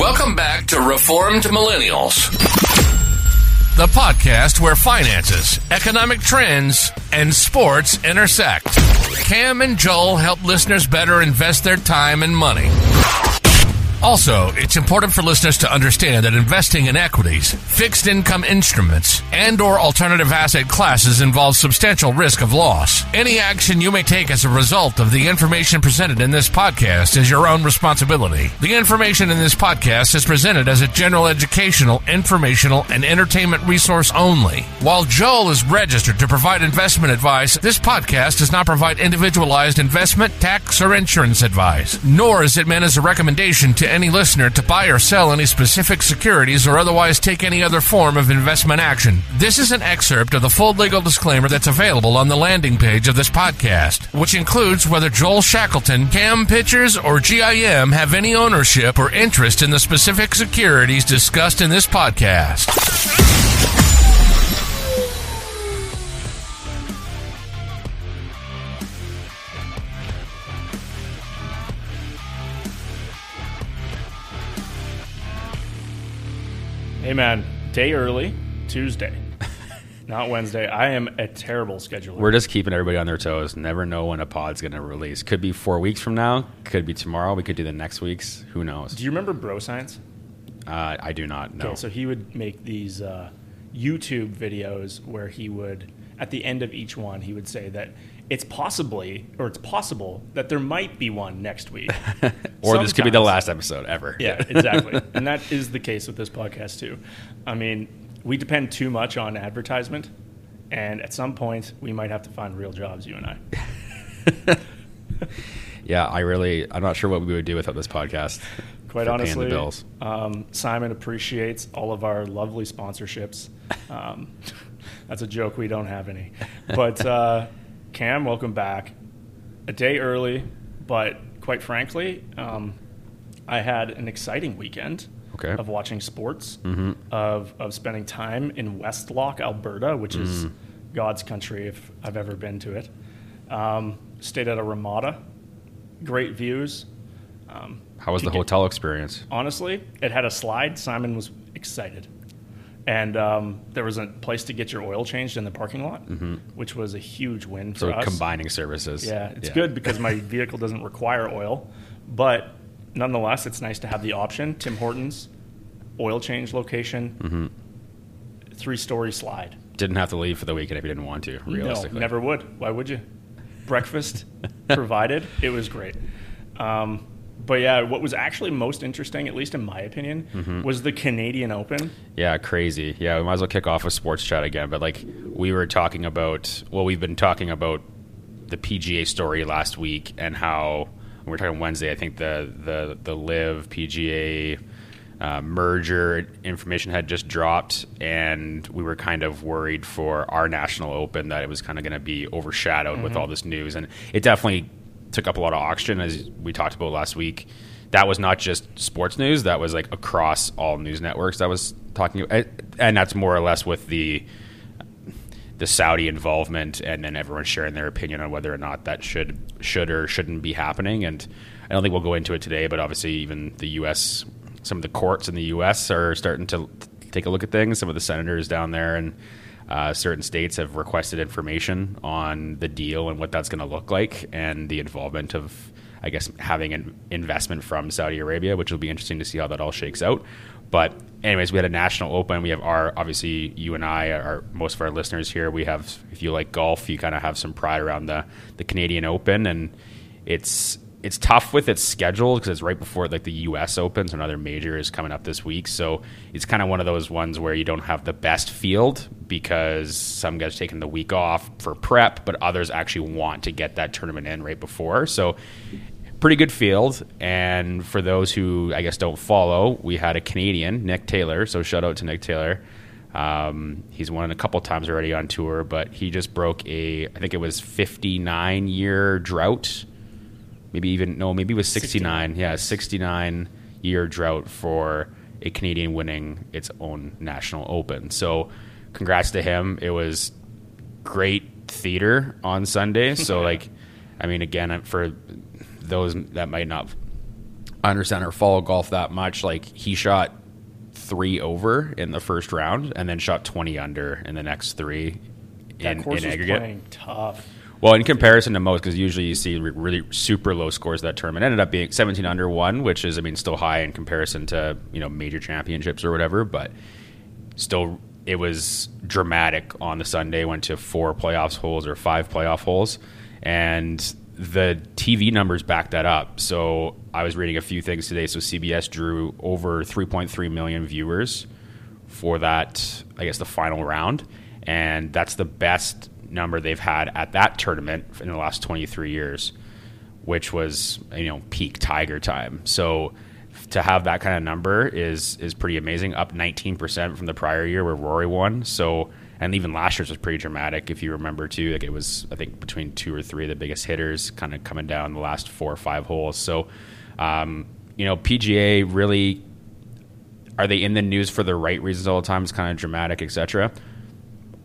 Welcome back to Reformed Millennials, the podcast where finances, economic trends, and sports intersect. Cam and Joel help listeners better invest their time and money. Also, it's important for listeners to understand that investing in equities, fixed income instruments, and or alternative asset classes involves substantial risk of loss. Any action you may take as a result of the information presented in this podcast is your own responsibility. The information in this podcast is presented as a general educational, informational, and entertainment resource only. While Joel is registered to provide investment advice, this podcast does not provide individualized investment, tax, or insurance advice, nor is it meant as a recommendation to any listener to buy or sell any specific securities or otherwise take any other form of investment action. This is an excerpt of the full legal disclaimer that's available on the landing page of this podcast, which includes whether Joel Shackleton, Cam Pitchers, or GIM have any ownership or interest in the specific securities discussed in this podcast. Hey man, day early, Tuesday, not Wednesday. I am a terrible scheduler. We're just keeping everybody on their toes. Never know when a pod's going to release. Could be four weeks from now. Could be tomorrow. We could do the next week's. Who knows? Do you remember Bro Science? Uh, I do not know. Okay, so he would make these uh, YouTube videos where he would, at the end of each one, he would say that it's possibly or it's possible that there might be one next week. or this could be the last episode ever. Yeah, exactly. and that is the case with this podcast too. I mean, we depend too much on advertisement, and at some point, we might have to find real jobs. You and I. yeah. I really, I'm not sure what we would do without this podcast. Quite honestly. Um, Simon appreciates all of our lovely sponsorships. Um, that's a joke. We don't have any. But uh, Cam, welcome back. A day early, but quite frankly, um, I had an exciting weekend Okay. of watching sports, of, of spending time in Westlock, Alberta, which is God's country if I've ever been to it. Um, stayed at a Ramada. Great views. Um, How was the get- hotel experience? honestly, it had a slide. Simon was excited. And um, there was a place to get your oil changed in the parking lot, which was a huge win for So us. combining services. Yeah, it's good because my vehicle doesn't require oil. But nonetheless, it's nice to have the option. Tim Hortons, oil change location, three story slide. Didn't have to leave for the weekend if you didn't want to. Realistically, No, never would. Why would you? Breakfast provided. It was great. Um, but yeah, what was actually most interesting, at least in my opinion, Mm-hmm. was the Canadian Open. Yeah, crazy. Yeah, we might as well kick off with sports chat again. But like we were talking about, well, we've been talking about the PGA story last week and how we were talking Wednesday. I think the the the LIV PGA uh, merger information had just dropped, and we were kind of worried for our national open that it was kind of going to be overshadowed with all this news, and it definitely took up a lot of oxygen as we talked about last week. That was not just sports news; that was like across all news networks. That was talking, and that's more or less with the the Saudi involvement, and then everyone sharing their opinion on whether or not that should should or shouldn't be happening. And I don't think we'll go into it today, but obviously, even the U.S. some of the courts in the U.S. are starting to take a look at things. Some of the senators down there and uh, certain states have requested information on the deal and what that's going to look like, and the involvement of, I guess, having an investment from Saudi Arabia, which will be interesting to see how that all shakes out. But anyways, we had a national open. We have our obviously you and I are most of our listeners here. We have if you like golf, you kind of have some pride around the the Canadian Open, and it's it's tough with its schedule because it's right before like the U.S. Opens, another major is coming up this week. So it's kind of one of those ones where you don't have the best field because some guys taking the week off for prep, but others actually want to get that tournament in right before. So pretty good field. And for those who I guess don't follow, we had a Canadian, Nick Taylor. So shout out to Nick Taylor. Um, he's won a couple times already on tour, but he just broke a, I think it was 59 year drought. Maybe even, no, maybe it was 69. Yeah, 69 year drought for a Canadian winning its own national open. So congrats to him. It was great theater on Sunday. So, like, I mean, again, for those that might not understand or follow golf that much, like he shot three over in the first round and then shot 20 under in the next three That in, course in was aggregate. playing tough. Well, in comparison to most, because usually you see re- really super low scores that tournament. It ended up being 17 under one, which is, I mean, still high in comparison to you know major championships or whatever, but still it was dramatic on the Sunday. Went to four playoffs holes or five playoff holes, and the TV numbers back that up. So I was reading a few things today. So CBS drew over 3.3 million viewers for that, I guess, the final round. And that's the best number they've had at that tournament in the last 23 years, which was, you know, peak Tiger time. So to have that kind of number is is pretty amazing, up 19% from the prior year where Rory won. So, and even last year's was pretty dramatic, if you remember too. Like it was, I think, between two or three of the biggest hitters kind of coming down the last four or five holes. So, um, you know, PGA really are they in the news for the right reasons all the time? It's kind of dramatic, etc.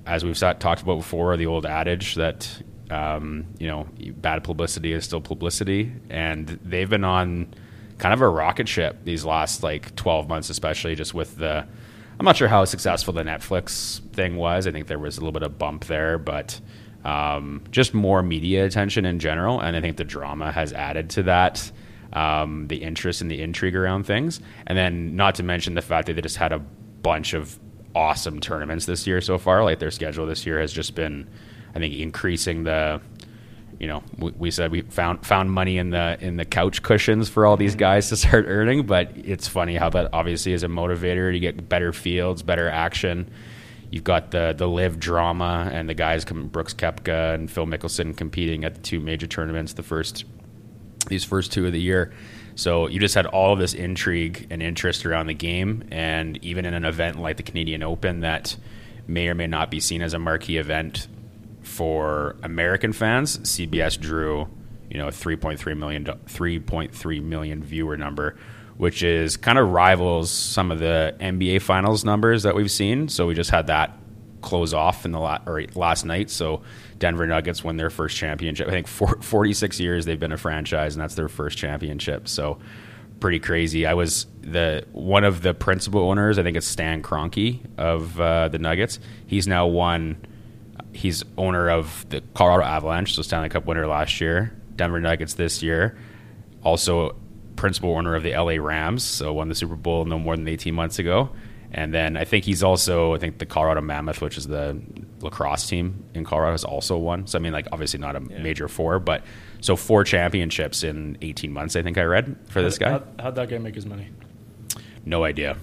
As we've talked about before, the old adage that um, you know bad publicity is still publicity, and they've been on kind of a rocket ship these last like 12 months, especially just with the. I'm not sure how successful the Netflix thing was. I think there was a little bit of bump there, but um, just more media attention in general, and I think the drama has added to that um, the interest and the intrigue around things. And then, not to mention the fact that they just had a bunch of awesome tournaments this year so far. Like their schedule this year has just been, I think, increasing the. You know, we, we said we found found money in the in the couch cushions for all these mm-hmm. guys to start earning, but it's funny how that obviously is a motivator. You get better fields, better action. You've got the the live drama and the guys coming Brooks Koepka and Phil Mickelson competing at the two major tournaments. The first these first two of the year. So you just had all of this intrigue and interest around the game, and even in an event like the Canadian Open that may or may not be seen as a marquee event for American fans, CBS drew you know a 3.3 million 3.3 million viewer number, which is kind of rivals some of the NBA finals numbers that we've seen. So we just had that close off in the la- or last night. So Denver Nuggets win their first championship. I think for 46 years they've been a franchise, and that's their first championship. So pretty crazy. I was the one of the principal owners. I think it's Stan Kroenke of uh, the Nuggets. He's now won. He's owner of the Colorado Avalanche, so Stanley Cup winner last year. Denver Nuggets this year. Also, principal owner of the LA Rams, so won the Super Bowl no more than 18 months ago. And then I think he's also, I think the Colorado Mammoth, which is the lacrosse team in Colorado, has also won. So I mean, like obviously not a yeah. major four, but so four championships in 18 months. I think I read for this guy. How, how'd that guy make his money? No idea.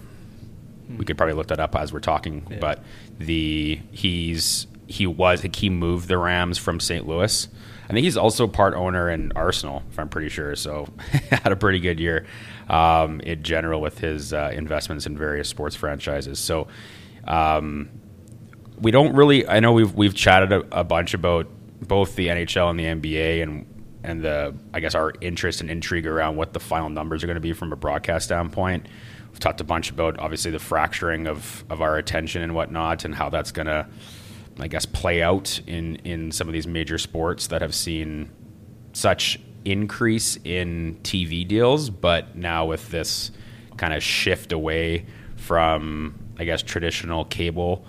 Hmm. We could probably look that up as we're talking, yeah. but the he's he was he moved the Rams from St. Louis. I think he's also part owner in Arsenal, if I'm pretty sure. So had a pretty good year um, in general with his uh, investments in various sports franchises. So um, we don't really. I know we've we've chatted a, a, bunch about both the NHL and the NBA and and the I guess our interest and intrigue around what the final numbers are going to be from a broadcast standpoint. We've talked a bunch about obviously the fracturing of of our attention and whatnot, and how that's going to I guess play out in in some of these major sports that have seen such increase in TV deals, but now with this kind of shift away from I guess traditional cable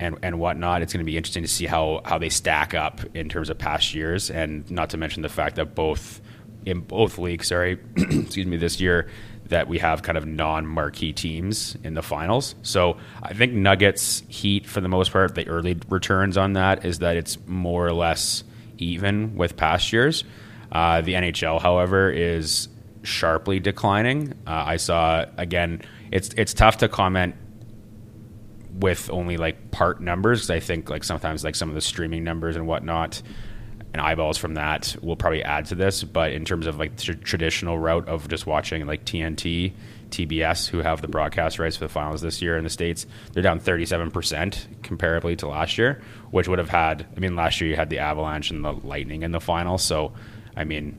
and and whatnot, it's going to be interesting to see how how they stack up in terms of past years, and not to mention the fact that both in both leagues, sorry, excuse me, this year that we have kind of non-marquee teams in the finals. So I think Nuggets Heat for the most part, the early returns on that is that it's more or less even with past years. Uh, the NHL, however, is sharply declining. Uh, I saw again. It's it's tough to comment with only like part numbers I think like sometimes like some of the streaming numbers and whatnot and eyeballs from that will probably add to this. But in terms of like the traditional route of just watching like TNT, TBS, who have the broadcast rights for the finals this year in the states, they're down 37 percent comparably to last year, which would have had. I mean, last year you had the Avalanche and the Lightning in the final, so I mean,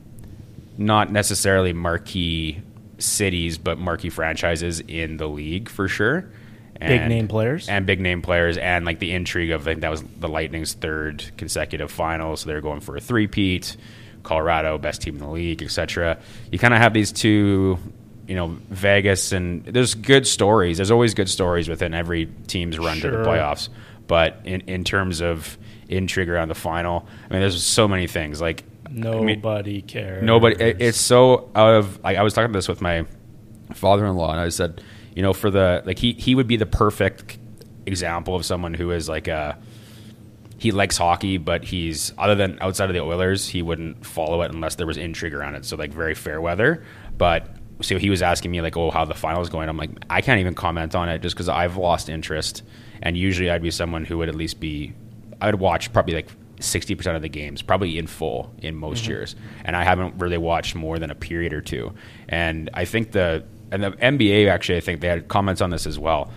not necessarily marquee cities, but marquee franchises in the league for sure. And, big name players and big name players and like the intrigue of I think that was the Lightning's third consecutive final, so they're going for a three-peat. Colorado, best team in the league, etc. You kind of have these two you know Vegas and there's good stories. There's always good stories within every team's run to the playoffs. But in in terms of intrigue around the final, I mean, there's so many things like I mean, Nobody cares. Nobody. it- It's so out of. Like, I was talking about this with my father-in-law, and I said, you know, for the like he he would be the perfect example of someone who is like a. He likes hockey, but he's other than outside of the Oilers, he wouldn't follow it unless there was intrigue around it. So like very fair weather, but. So he was asking me like, "Oh, how the finals going?" I'm like, I can't even comment on it just because I've lost interest. And usually, I'd be someone who would at least be, I would watch probably like sixty percent of the games, probably in full in most years, and I haven't really watched more than a period or two. And I think the and the NBA actually, I think they had comments on this as well.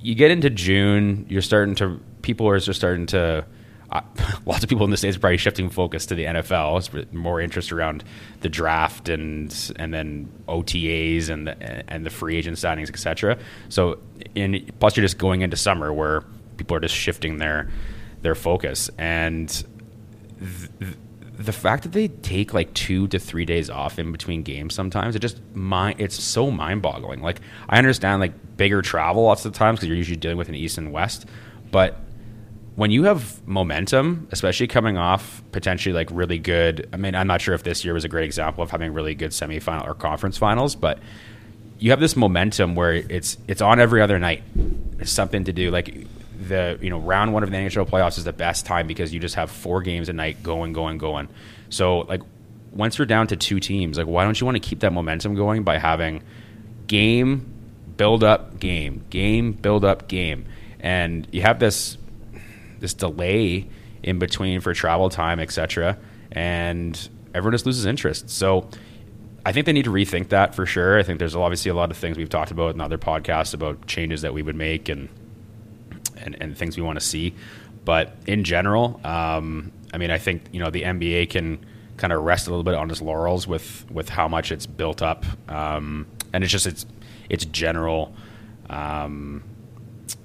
You get into June, you're starting to people are just starting to. Uh, lots of people in the states are probably shifting focus to the NFL. It's more interest around the draft and and then OTAs and the, and the free agent signings, etc. So, in plus you're just going into summer where people are just shifting their their focus and th- the fact that they take like two to three days off in between games sometimes it just mind it's so mind-boggling like i understand like bigger travel lots of times because you're usually dealing with an east and west but when you have momentum especially coming off potentially like really good i mean i'm not sure if this year was a great example of having really good semifinal or conference finals but you have this momentum where it's it's on every other night. Something to do. Like the you know round one of the NHL playoffs is the best time because you just have four games a night going, going, going. So like once you're down to two teams, like why don't you want to keep that momentum going by having game build up game game build up game and you have this this delay in between for travel time etc and everyone just loses interest so I think they need to rethink that for sure. I think there's obviously a lot of things we've talked about in other podcasts about changes that we would make and and, and things we want to see. But in general, um, I mean, I think you know the NBA can kind of rest a little bit on its laurels with with how much it's built up, um, and it's just it's it's general. Um,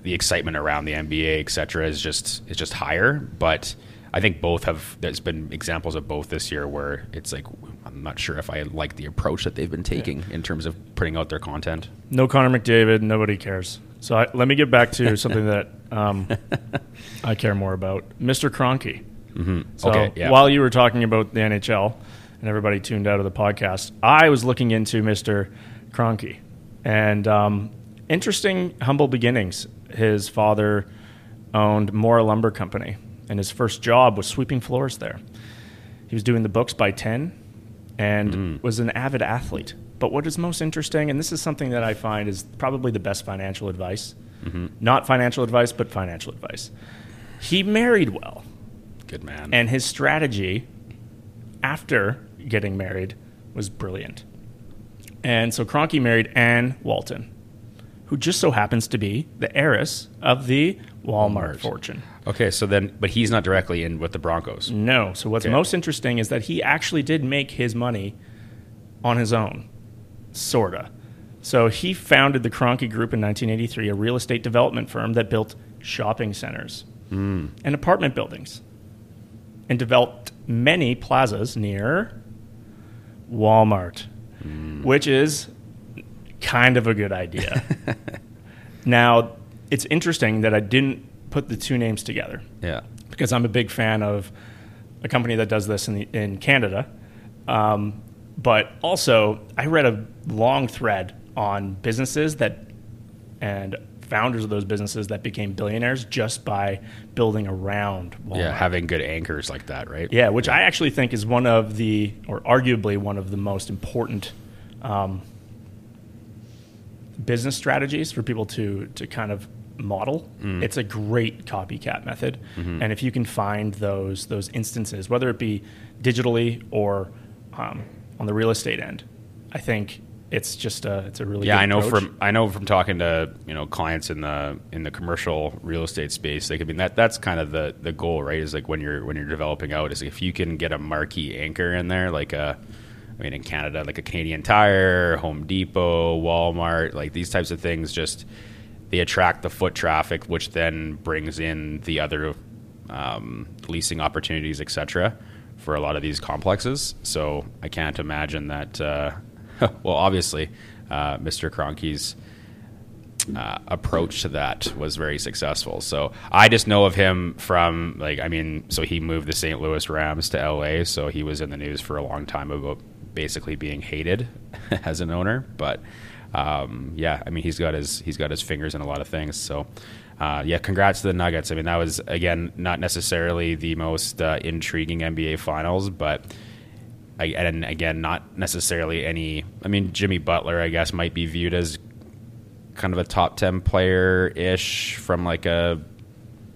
the excitement around the NBA, et cetera, is just is just higher. But I think both have. There's been examples of both this year where it's like I'm not sure if I like the approach that they've been taking in terms of putting out their content. No Connor McDavid. Nobody cares. So I, let me get back to something that um, I care more about, Mr. Kroenke. Mm-hmm. So Okay, yeah. while you were talking about the NHL and everybody tuned out of the podcast, I was looking into Mr. Kroenke, and um, interesting humble beginnings. His father owned Mora Lumber Company, and his first job was sweeping floors there. He was doing the books by 10 and was an avid athlete. But what is most interesting, and this is something that I find is probably the best financial advice, mm-hmm. not financial advice, but financial advice. He married well, Good man. and his strategy after getting married was brilliant. And so Kroenke married Ann Walton, who just so happens to be the heiress of the Walmart, Walmart. fortune. okay, so then, but he's not directly in with the Broncos. No. So what's Okay. most interesting is that he actually did make his money on his own, sorta. So he founded the Kroenke Group in 1983, a real estate development firm that built shopping centers and apartment buildings, and developed many plazas near Walmart, which is kind of a good idea. now, it's interesting that I didn't put the two names together Yeah. because I'm a big fan of a company that does this in, the, in Canada. Um, but also, I read a long thread on businesses that and founders of those businesses that became billionaires just by building around Walmart. Yeah, having good anchors like that, right? Yeah, which I actually think is one of the, or arguably one of the most important um, business strategies for people to to kind of model. It's a great copycat method, and if you can find those those instances, whether it be digitally or um, on the real estate end, I think it's just a it's a really Yeah, good I know approach. from I know from talking to you know clients in the in the commercial real estate space. Like I mean that that's kind of the the goal, right? Is like when you're when you're developing out, is if you can get a marquee anchor in there, like a I mean in Canada, like a Canadian Tire, Home Depot, Walmart, like these types of things, just they attract the foot traffic, which then brings in the other um, leasing opportunities, etc. For a lot of these complexes, so I can't imagine that. Uh, well, obviously, uh, Mr. Kroenke's uh, approach to that was very successful. So I just know of him from like I mean, so he moved the St. Louis Rams to LA, so he was in the news for a long time about basically being hated as an owner. But um, yeah, I mean he's got his he's got his fingers in a lot of things. So uh, yeah, congrats to the Nuggets. I mean that was again not necessarily the most uh, intriguing NBA Finals, but. and again, not necessarily any. I mean, Jimmy Butler, I guess, might be viewed as kind of a top 10 player ish from like a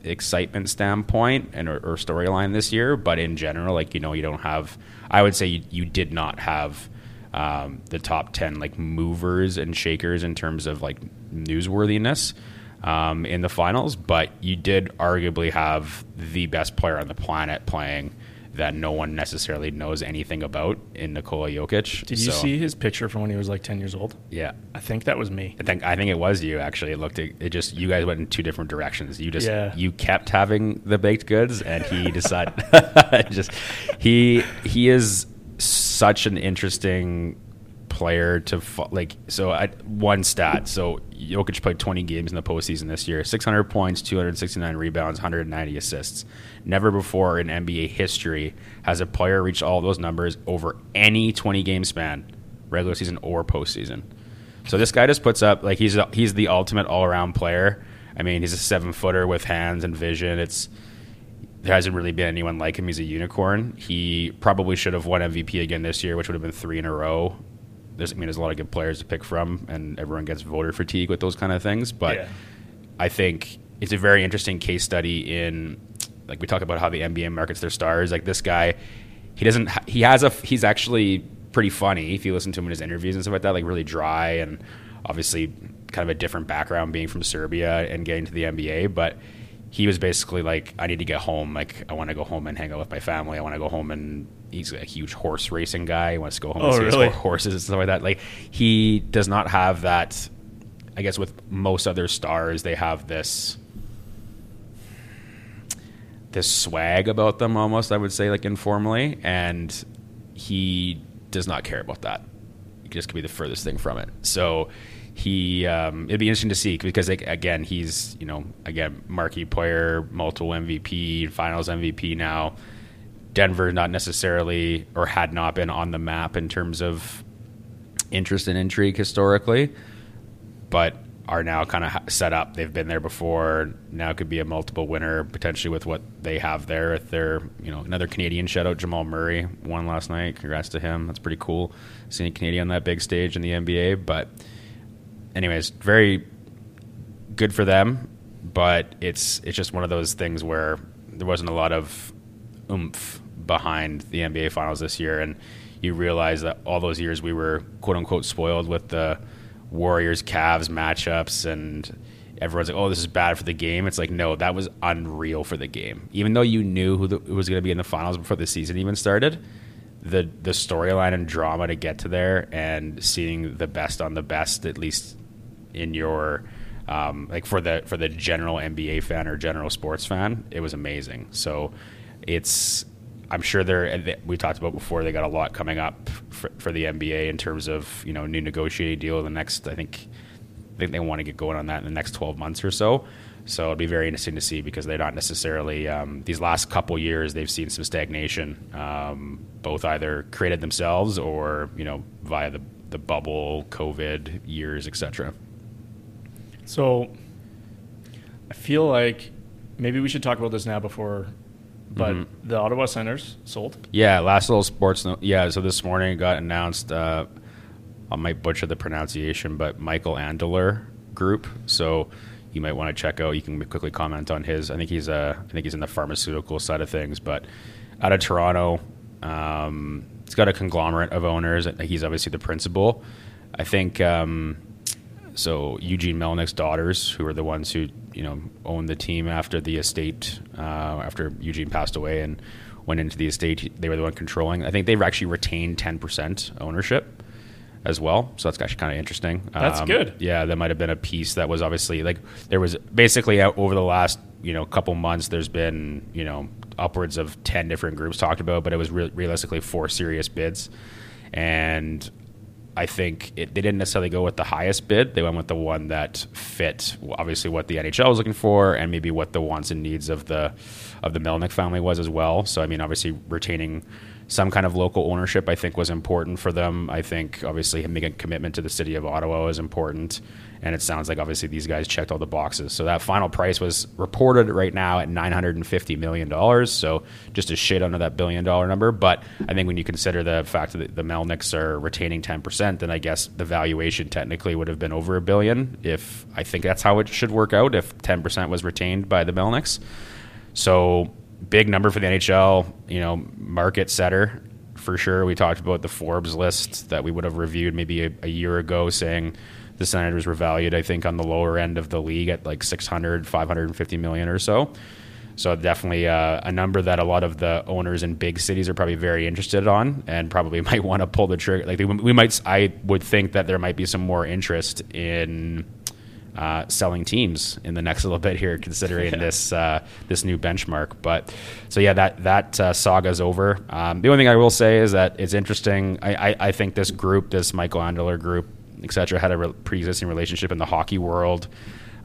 excitement standpoint and or, or storyline this year but in general like you know you don't have i would say you, you did not have um, the top 10 like movers and shakers in terms of like newsworthiness um, in the finals but you did arguably have the best player on the planet playing that no one necessarily knows anything about in Nikola Jokic. Did you so, see his picture from when he was like 10 years old? Yeah. I think that was me. I think I think it was you actually. It looked it just you guys went in two different directions. You just yeah. you kept having the baked goods and he decided just he he is such an interesting player to like. So I, one stat. So Jokic played 20 games in the postseason this year. 600 points, 269 rebounds, 190 assists. Never before in NBA history has a player reached all those numbers over any 20 game span, regular season or postseason. So this guy just puts up like he's he's the ultimate all around player. I mean, he's a seven footer with hands and vision. It's there hasn't really been anyone like him. He's a unicorn. He probably should have won MVP again this year, which would have been three in a row there's I mean there's a lot of good players to pick from, and everyone gets voter fatigue with those kind of things. But yeah. I think it's a very interesting case study in like we talk about how the NBA markets their stars. Like this guy, he doesn't he has a he's actually pretty funny if you listen to him in his interviews and stuff like that. Like really dry and obviously kind of a different background being from Serbia and getting to the NBA, but he was basically like, I need to get home. Like, I want to go home and hang out with my family. I want to go home and he's a huge horse racing guy. He wants to go home oh, and see really? his horses and stuff like that. Like, he does not have that. I guess with most other stars, they have this this swag about them almost. I would say, like informally, and he does not care about that. He just could be the furthest thing from it. So he um, it'd be interesting to see because like, again he's you know again marquee player multiple mvp finals mvp now denver not necessarily or had not been on the map in terms of interest and intrigue historically but are now kind of set up. They've been there before. Now could be a multiple winner potentially with what they have there if they're you know another canadian. Shout out jamal murray won last night. Congrats to him. That's pretty cool seeing a canadian on that big stage in the nba but anyways, very good for them, but it's it's just one of those things where there wasn't a lot of oomph behind the NBA Finals this year, and you realize that all those years we were quote unquote spoiled with the Warriors Cavs matchups, and everyone's like, "Oh, this is bad for the game." It's like, no, that was unreal for the game. Even though you knew who, the, who was going to be in the finals before the season even started, the the storyline and drama to get to there, and seeing the best on the best, at least in your um, like for the for the general NBA fan or general sports fan, it was amazing. So it's I'm sure they're we talked about before. They got a lot coming up for, for the NBA in terms of you know new negotiating deal. In the next I think I think they want to get going on that in the next 12 months or so. So it'll be very interesting to see because they're not necessarily um, these last couple years they've seen some stagnation, um, both either created themselves or you know via the the bubble, COVID years, etc. So I feel like maybe we should talk about this now before. But mm-hmm. the Ottawa Senators sold. Yeah, last little sports note. Yeah, so this morning it got announced. Uh, I might butcher the pronunciation, but Michael Andlauer Group. So you might want to check out. You can quickly comment on his. I think he's uh, I think he's in the pharmaceutical side of things, but out of Toronto, um, it's got a conglomerate of owners. He's obviously the principal. I think um, so Eugene Melnyk's daughters, who are the ones who you know owned the team after the estate, uh, after Eugene passed away and went into the estate, they were the one controlling. I think they've actually retained ten percent ownership as well. So that's actually kind of interesting. That's um, good. Yeah, that might have been a piece that was obviously like there was basically over the last you know couple months. There's been you know upwards of ten different groups talked about, but it was re- realistically four serious bids, and I think it, they didn't necessarily go with the highest bid. They went with the one that fit obviously what the NHL was looking for and maybe what the wants and needs of the of the Melnyk family was as well. So I mean, obviously retaining some kind of local ownership, I think, was important for them. I think obviously making a commitment to the city of Ottawa is important, and it sounds like obviously these guys checked all the boxes. So that final price was reported right now at nine hundred and fifty million dollars. So just a shit under that billion dollar number. But I think when you consider the fact that the Melnyks are retaining ten percent, then I guess the valuation technically would have been over a billion. If I think that's how it should work out, if ten percent was retained by the Melnyks. So big number for the NHL, you know, market setter for sure. We talked about the Forbes list that we would have reviewed maybe a, a, year ago saying the Senators were valued, I think, on the lower end of the league at like 600, 550 million or so. So definitely uh, a number that a lot of the owners in big cities are probably very interested on, and probably might want to pull the trigger. Like we might, I would think that there might be some more interest in uh, selling teams in the next little bit here, considering yeah. this uh, this new benchmark. But so yeah, that that uh, saga is over. Um, the only thing I will say is that it's interesting. I, I, I think this group, this Michael Andlauer group, etc., had a re- pre-existing relationship in the hockey world,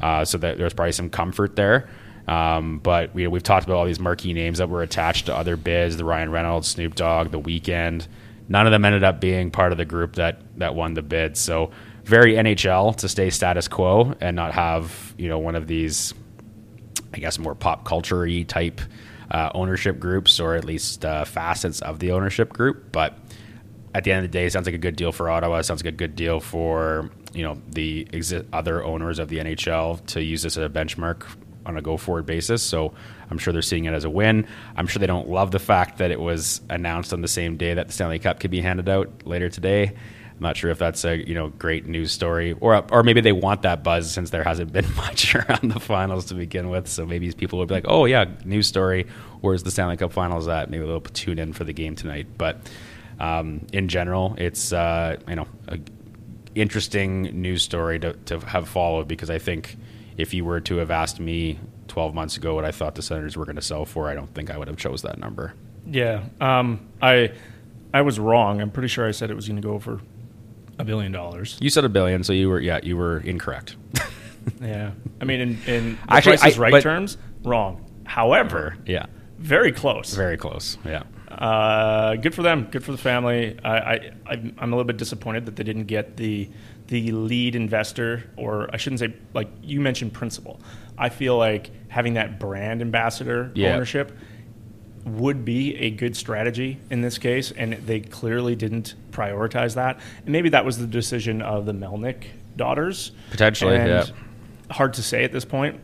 uh, so that there's probably some comfort there. Um, but we, we've talked about all these marquee names that were attached to other bids: the Ryan Reynolds, Snoop Dogg, The Weeknd. None of them ended up being part of the group that that won the bid. So very NHL to stay status quo and not have you know one of these, I guess, more pop culture type uh, ownership groups or at least uh, facets of the ownership group. But at the end of the day, it sounds like a good deal for Ottawa. It sounds like a good deal for you know the exi- other owners of the NHL to use this as a benchmark on a go forward basis. So I'm sure they're seeing it as a win. I'm sure they don't love the fact that it was announced on the same day that the Stanley Cup could be handed out later today. I'm not sure if that's a you know great news story, or or maybe they want that buzz since there hasn't been much around the finals to begin with. So maybe people will be like, "Oh yeah, news story. Where's the Stanley Cup Finals at?" Maybe they'll tune in for the game tonight. But um, in general, it's uh, you know interesting news story to, to have followed because I think if you were to have asked me 12 months ago what I thought the Senators were going to sell for, I don't think I would have chose that number. Yeah, um, I I was wrong. I'm pretty sure I said it was going to go for a billion dollars. You said a billion, so you were yeah, you were incorrect. yeah, I mean, in, in Actually, Price is I, Right terms, wrong. However, yeah, very close. Very close. Yeah. Uh, good for them. Good for the family. I, I, I'm a little bit disappointed that they didn't get the the lead investor, or I shouldn't say like you mentioned principal. I feel like having that brand ambassador yeah. ownership would be a good strategy in this case, and they clearly didn't prioritize that. And maybe that was the decision of the Melnyk daughters. Potentially, and yeah. Hard to say at this point,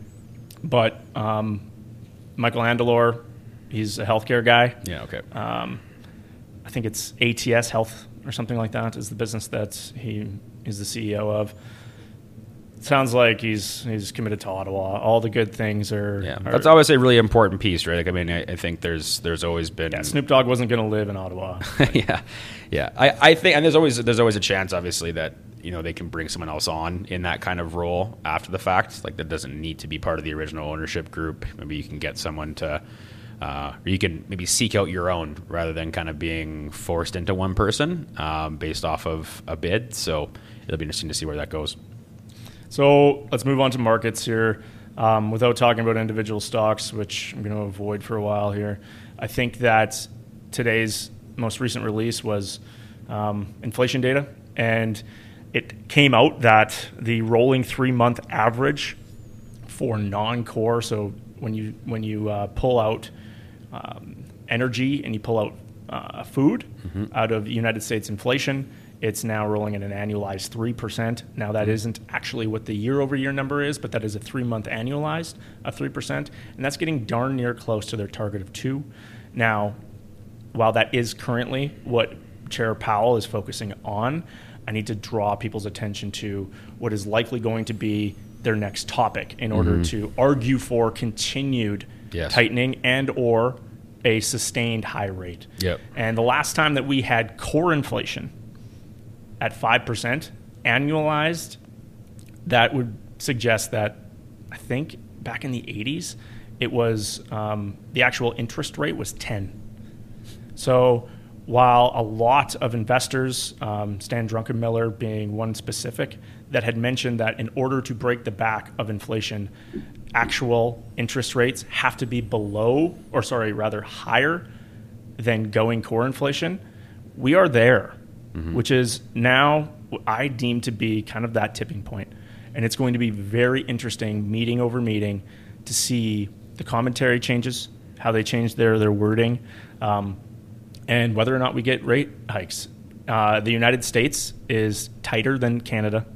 but um, Michael Andlauer, he's a healthcare guy. Yeah, okay. Um, I think it's ATS Health or something like that is the business that he is the CEO of sounds like he's he's committed to Ottawa. All the good things are. Yeah, are, that's always a really important piece, right? Like, I mean, I, I think there's there's always been. Yeah, Snoop Dogg wasn't going to live in Ottawa. yeah, yeah. I, I think, and there's always there's always a chance, obviously, that you know they can bring someone else on in that kind of role after the fact. Like that doesn't need to be part of the original ownership group. Maybe you can get someone to. Uh, or you can maybe seek out your own rather than kind of being forced into one person um, based off of a bid. So it'll be interesting to see where that goes. So let's move on to markets here. Um, without talking about individual stocks, which I'm going to avoid for a while here, I think that today's most recent release was um, inflation data, and it came out that the rolling three month average for non core, so when you when you uh, pull out um, energy and you pull out uh, food mm-hmm. out of United States inflation, it's now rolling at an annualized 3%. Now, that isn't actually what the year over year number is, but that is a three month annualized of 3%. And that's getting darn near close to their target of 2 Now, while that is currently what Chair Powell is focusing on, I need to draw people's attention to what is likely going to be their next topic in order mm-hmm. to argue for continued yes. tightening and or a sustained high rate. Yep. And the last time that we had core inflation at 5% annualized, that would suggest that I think back in the 80s, it was um, the actual interest rate was 10. So while a lot of investors, um, Stan Druckenmiller being one specific, that had mentioned that in order to break the back of inflation, actual interest rates have to be below, or sorry, rather higher than going core inflation. We are there, mm-hmm. which is now I deem to be kind of that tipping point. And it's going to be very interesting meeting over meeting to see the commentary changes, how they change their, their wording, um, and whether or not we get rate hikes. Uh, the United States is tighter than Canada.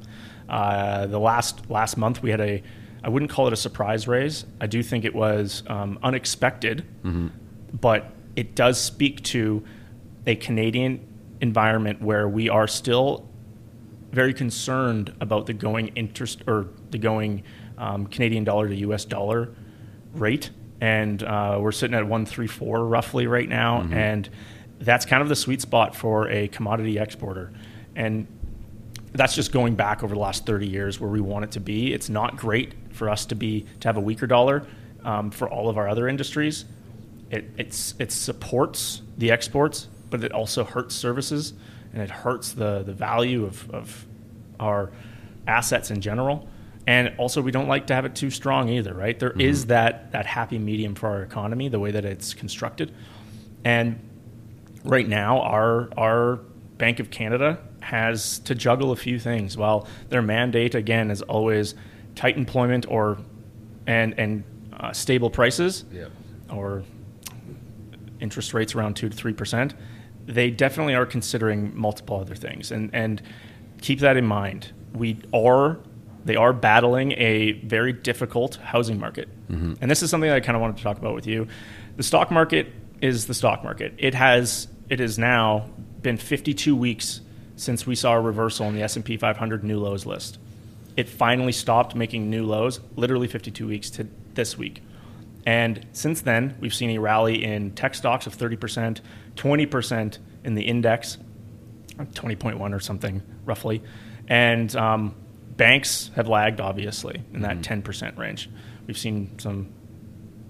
Uh, the last last month we had a, I wouldn't call it a surprise raise. I do think it was um, unexpected, mm-hmm. but it does speak to a Canadian environment where we are still very concerned about the going interest or the going um, Canadian dollar to U.S. dollar rate, and uh, we're sitting at one three four roughly right now, mm-hmm. and that's kind of the sweet spot for a commodity exporter, and that's just going back over the last 30 years where we want it to be. It's not great for us to be to have a weaker dollar um, for all of our other industries. It, it's, it supports the exports, but it also hurts services and it hurts the, the value of, of our assets in general. And also, we don't like to have it too strong either, right? There mm-hmm. is that, that happy medium for our economy, the way that it's constructed. And right now, our, our Bank of Canada has to juggle a few things. While their mandate, again, is always tight employment or and, and uh, stable prices yeah. or interest rates around 2 to 3%, they definitely are considering multiple other things. And, and keep that in mind. We are they are battling a very difficult housing market. Mm-hmm. And this is something I kind of wanted to talk about with you. The stock market is the stock market. It has it has now been 52 weeks since we saw a reversal in the S&P 500 new lows list. It finally stopped making new lows literally 52 weeks to this week. And since then, we've seen a rally in tech stocks of 30%, 20% in the index, 20.1 or something roughly. And um, banks have lagged, obviously, in that mm-hmm. 10% range. We've seen some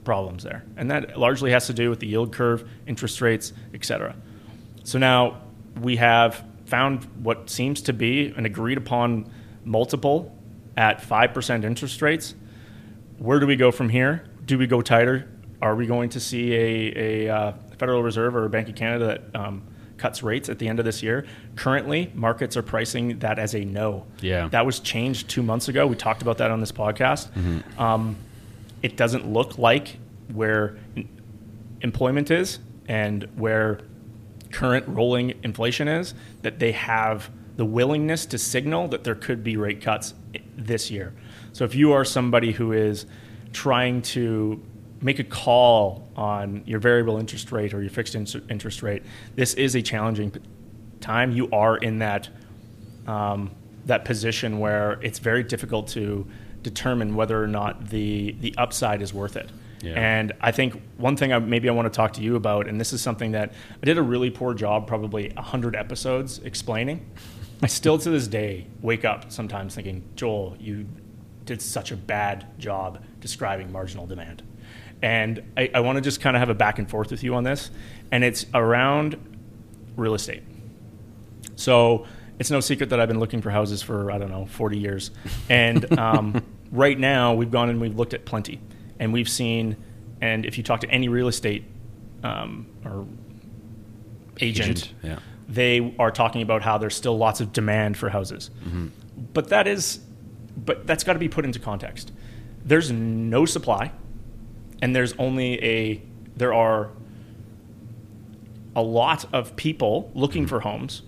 problems there. And that largely has to do with the yield curve, interest rates, et cetera. So now we have found what seems to be an agreed upon multiple at 5% interest rates. Where do we go from here? Do we go tighter? Are we going to see a, a uh, Federal Reserve or Bank of Canada that um, cuts rates at the end of this year? Currently, markets are pricing that as a no. Yeah. That was changed two months ago. We talked about that on this podcast. Mm-hmm. Um, it doesn't look like where employment is and where current rolling inflation is that they have the willingness to signal that there could be rate cuts this year. So if you are somebody who is trying to make a call on your variable interest rate or your fixed interest rate, this is a challenging time. You are in that um, that position where it's very difficult to determine whether or not the the upside is worth it. Yeah. And I think one thing I, maybe I want to talk to you about, and this is something that I did a really poor job, probably 100 episodes explaining. I still to this day wake up sometimes thinking, Joel, you did such a bad job describing marginal demand. And I, I want to just kind of have a back and forth with you on this. And it's around real estate. So it's no secret that I've been looking for houses for, I don't know, 40 years. And um, right now, we've gone and we've looked at plenty. And we've seen, and if you talk to any real estate um, or agent, agent yeah they are talking about how there's still lots of demand for houses. Mm-hmm. But that is, but that's got to be put into context. There's no supply, and there's only a there are a lot of people looking mm-hmm. for homes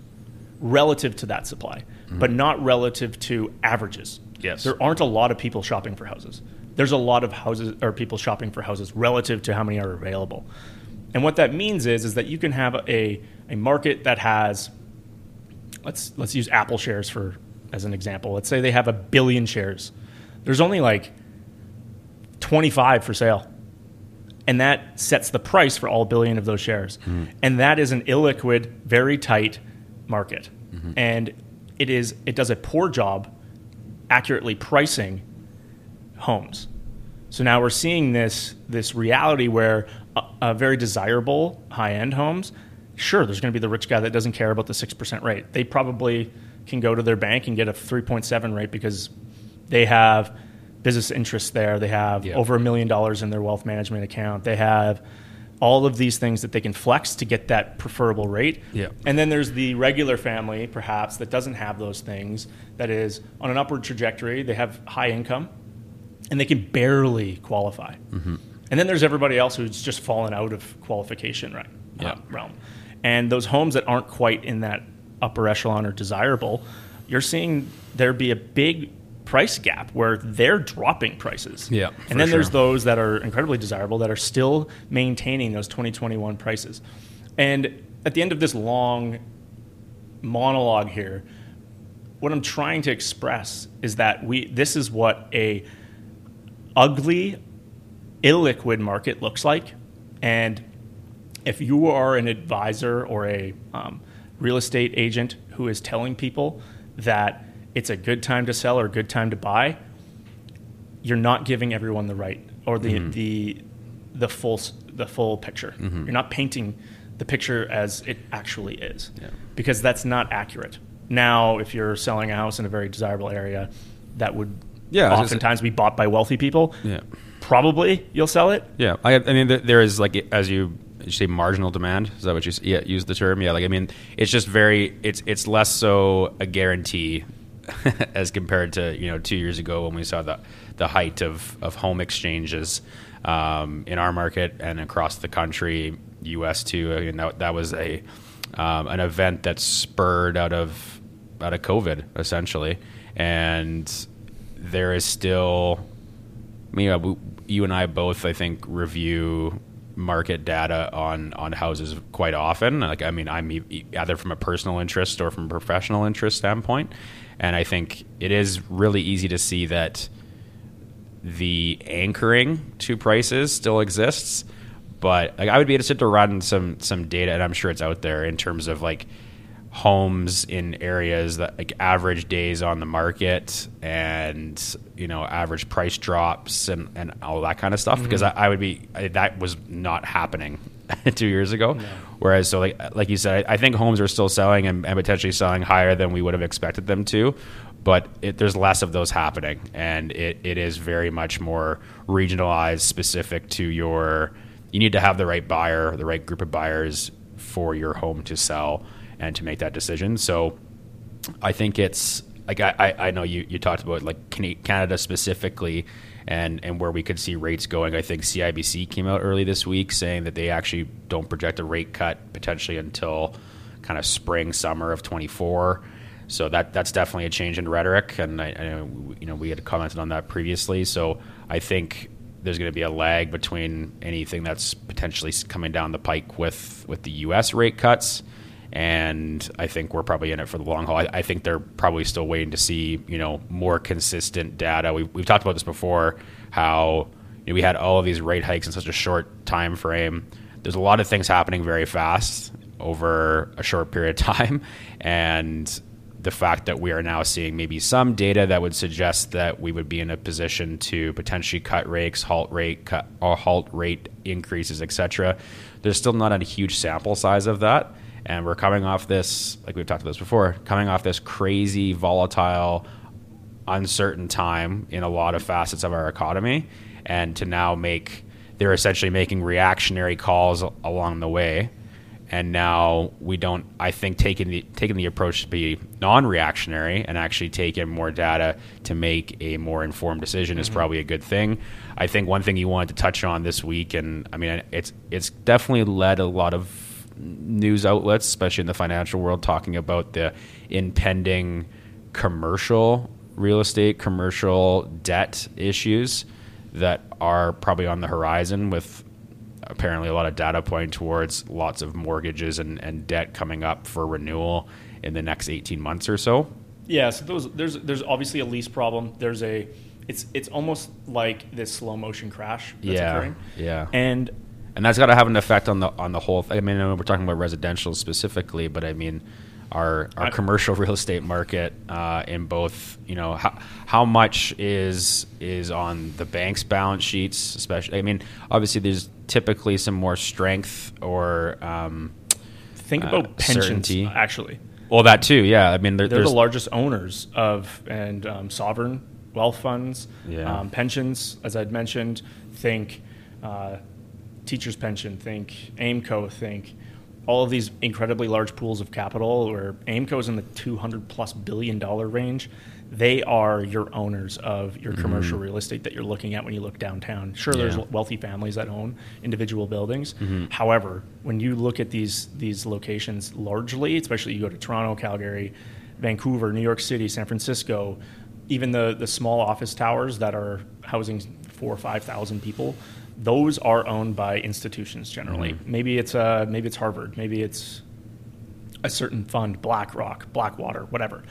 relative to that supply, mm-hmm. but not relative to averages. Yes, there aren't a lot of people shopping for houses. There's a lot of houses or people shopping for houses relative to how many are available. And what that means is is that you can have a a market that has let's let's use Apple shares for as an example. Let's say they have a billion shares. There's only like 25 for sale. And that sets the price for all billion of those shares. Mm-hmm. And that is an illiquid, very tight market. Mm-hmm. And it is it does a poor job accurately pricing homes. So now we're seeing this this reality where a, a very desirable high end homes sure, there's going to be the rich guy that doesn't care about the 6% rate. They probably can go to their bank and get a 3.7 rate because they have business interests there. They have Yeah. over a million dollars in their wealth management account. They have all of these things that they can flex to get that preferable rate. Yeah. And then there's the regular family, perhaps, that doesn't have those things, that is on an upward trajectory. They have high income and they can barely qualify. Mm-hmm. And then there's everybody else who's just fallen out of qualification right, uh, realm. And those homes that aren't quite in that upper echelon or desirable, you're seeing there be a big price gap where they're dropping prices. Yeah, And then there's those that are incredibly desirable that are still maintaining those 2021 prices. And at the end of this long monologue here, what I'm trying to express is that we this is what a ugly illiquid market looks like and if you are an advisor or a um, real estate agent who is telling people that it's a good time to sell or a good time to buy you're not giving everyone the right or the mm-hmm. the the full the full picture. Mm-hmm. You're not painting the picture as it actually is Yeah. because that's not accurate. Now, if you're selling a house in a very desirable area, that would Yeah, I was gonna say- oftentimes be bought by wealthy people. Yeah. Probably you'll sell it. Yeah, I, I mean, there- there is like as you, you say, marginal demand. Is that what you yeah use the term? Yeah, like I mean, it's just very it's it's less so a guarantee as compared to you know two years ago when we saw the the height of of home exchanges um, in our market and across the country, U.S. too. I mean, that that was a um, an event that spurred out of out of COVID essentially, and there is still I mean, yeah, we, you and I both, I think, review market data on on houses quite often. Like, I mean, I'm either from a personal interest or from a professional interest standpoint, and I think it is really easy to see that the anchoring to prices still exists. But like, I would be interested to run some some data, and I'm sure it's out there in terms of like homes in areas that like average days on the market and you know average price drops and, and all that kind of stuff mm-hmm. because I, I would be I, that was not happening two years ago. Whereas so like like you said I, I think homes are still selling and, and potentially selling higher than we would have expected them to but it, there's less of those happening. And it, it is very much more regionalized specific to your you need to have the right buyer the right group of buyers for your home to sell and to make that decision so I think it's like I, I know you, you talked about like Canada specifically and, and where we could see rates going. I think CIBC came out early this week saying that they actually don't project a rate cut potentially until kind of spring summer of 24. So that that's definitely a change in rhetoric, and I, I you know we had commented on that previously. So I think there's going to be a lag between anything that's potentially coming down the pike with with the U.S. rate cuts and I think we're probably in it for the long haul. I, I think they're probably still waiting to see you know more consistent data. We, we've talked about this before, how you know, we had all of these rate hikes in such a short time frame. There's a lot of things happening very fast over a short period of time, and the fact that we are now seeing maybe some data that would suggest that we would be in a position to potentially cut rates, halt rate, cut or halt rate increases, etc. There's still not a huge sample size of that, and we're coming off this, like we've talked about this before, coming off this crazy, volatile, uncertain time in a lot of facets of our economy, and to now make they're essentially making reactionary calls along the way. And now we don't i think taking the taking the approach to be non-reactionary and actually take in more data to make a more informed decision is mm-hmm. probably a good thing. I think one thing you wanted to touch on this week and i mean it's it's definitely led a lot of news outlets especially in the financial world talking about the impending commercial real estate commercial debt issues that are probably on the horizon with apparently a lot of data pointing towards lots of mortgages and, and debt coming up for renewal in the next 18 months or so. Yeah, so those, there's there's obviously a lease problem. There's a it's it's almost like this slow motion crash that's Yeah, occurring. yeah. And And that's got to have an effect on the on the whole. I mean, I we're talking about residential specifically, but I mean, our our I- commercial real estate market uh, in both, you know, how how much is is on the bank's balance sheets, especially. I mean, obviously, there's typically some more strength or um, think about Uh, pensions, certainty. actually. Well, that too. Yeah. I mean, there, They're the largest owners of and um, sovereign wealth funds, Yeah. um, pensions, as I'd mentioned. Think uh, teachers' pension. Think AIMCO. Think all of these incredibly large pools of capital. Where AIMCO is in the two hundred plus billion dollar range. They are your owners of your commercial real estate that you're looking at when you look downtown. Sure, there's Mm-hmm. Wealthy families that own individual buildings. Mm-hmm. However, when you look at these these locations largely, especially you go to Toronto, Calgary, Vancouver, New York City, San Francisco, even the the small office towers that are housing four or five thousand people, those are owned by institutions generally. Maybe it's uh, maybe it's Harvard, maybe it's a certain fund, BlackRock, Blackwater, whatever.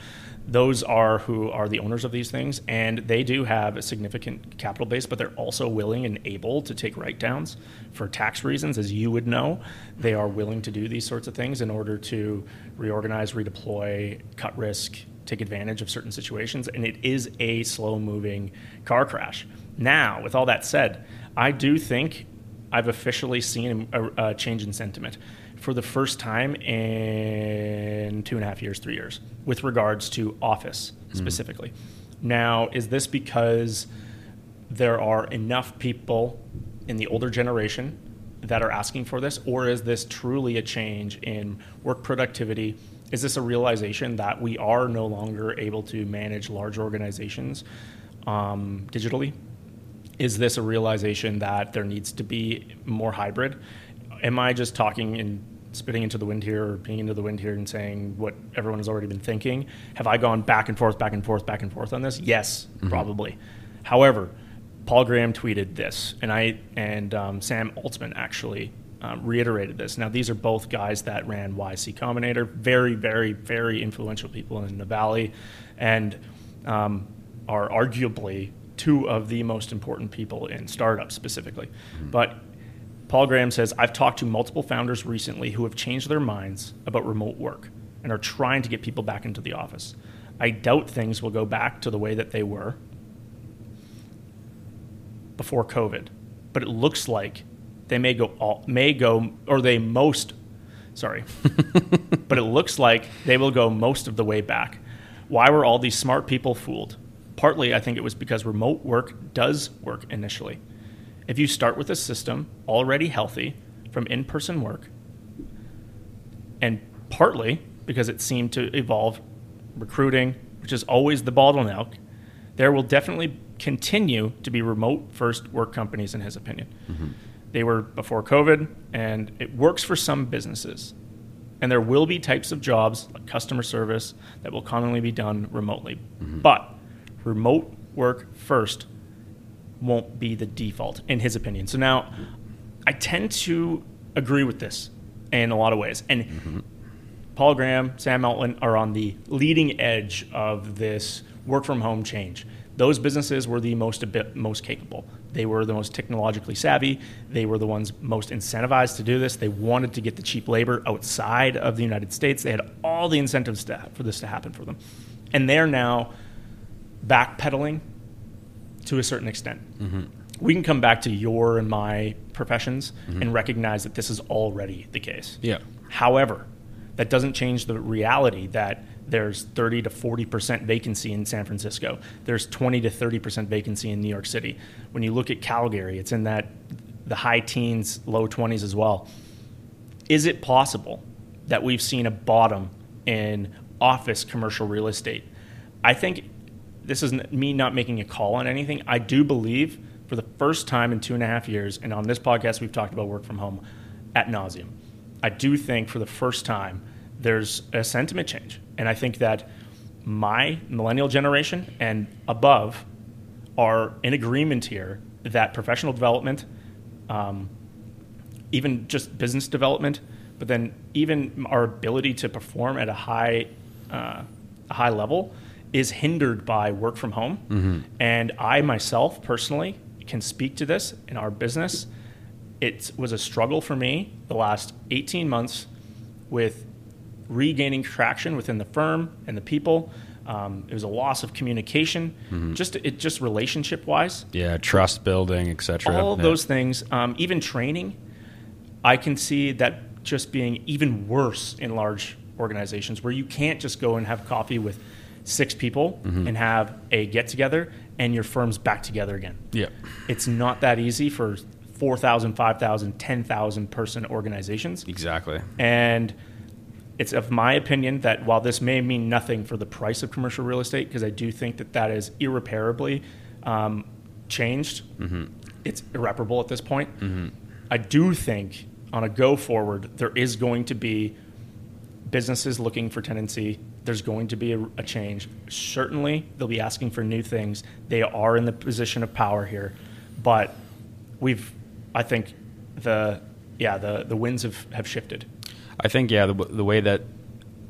Those are who are the owners of these things, and they do have a significant capital base, but they're also willing and able to take write downs for tax reasons, as you would know. They are willing to do these sorts of things in order to reorganize, redeploy, cut risk, take advantage of certain situations, and it is a slow moving car crash. Now, with all that said, I do think I've officially seen a, a change in sentiment for the first time in two and a half years, three years, with regards to office specifically. Now, is this because there are enough people in the older generation that are asking for this, or is this truly a change in work productivity? Is this a realization that we are no longer able to manage large organizations um, digitally? Is this a realization that there needs to be more hybrid? Am I just talking and spitting into the wind here or peeing into the wind here and saying what everyone has already been thinking? Have I gone back and forth, back and forth, back and forth on this? Yes, probably. However, Paul Graham tweeted this, and I and um, Sam Altman actually um, reiterated this. Now, these are both guys that ran YC Combinator, very, very, very influential people in the Valley, and um, are arguably two of the most important people in startups specifically. But Paul Graham says, I've talked to multiple founders recently who have changed their minds about remote work and are trying to get people back into the office. I doubt things will go back to the way that they were before COVID, but it looks like they may go all, may go or they most sorry, but it looks like they will go most of the way back. Why were all these smart people fooled? Partly, I think it was because remote work does work initially. If you start with a system already healthy from in person work, and partly because it seemed to evolve recruiting, which is always the bottleneck, there will definitely continue to be remote first work companies, in his opinion. Mm-hmm. They were before COVID, and it works for some businesses. And there will be types of jobs like customer service that will commonly be done remotely. Mm-hmm. But remote work first won't be the default, in his opinion. So now I tend to agree with this in a lot of ways. And mm-hmm. Paul Graham, Sam Altman are on the leading edge of this work from home change. Those businesses were the most most capable. They were the most technologically savvy. They were the ones most incentivized to do this. They wanted to get the cheap labor outside of the United States. They had all the incentives to, for this to happen for them. And they're now backpedaling to a certain extent. Mm-hmm. We can come back to your and my professions mm-hmm. and recognize that this is already the case. Yeah. However, that doesn't change the reality that there's 30 to 40 percent vacancy in San Francisco. There's 20 to 30 percent vacancy in New York City. When you look at Calgary, it's in that the high teens, low 20s as well. Is it possible that we've seen a bottom in office commercial real estate? I think this is me not making a call on anything. I do believe for the first time in two and a half years, and on this podcast we've talked about work from home at nauseum. I do think for the first time there's a sentiment change, and I think that my millennial generation and above are in agreement here that professional development, um, even just business development, but then even our ability to perform at a high, uh, a high level is hindered by work from home. And I myself personally can speak to this in our business. It was a struggle for me the last 18 months with regaining traction within the firm and the people. Um, it was a loss of communication, just it just relationship wise Yeah. Trust building, etc. all of those things, um, even training, I can see that just being even worse in large organizations where you can't just go and have coffee with six people mm-hmm. and have a get together and your firm's back together again. Yeah. It's not that easy for 4,000, 5,000, 10,000 person organizations. Exactly. And it's of my opinion that while this may mean nothing for the price of commercial real estate, because I do think that that is irreparably um, changed, mm-hmm. it's irreparable at this point. Mm-hmm. I do think on a go forward, there is going to be businesses looking for tenancy. There's going to be a, a change. Certainly, they'll be asking for new things. They are in the position of power here, but we've, I think, the yeah the the winds have, have shifted. I think yeah the, the way that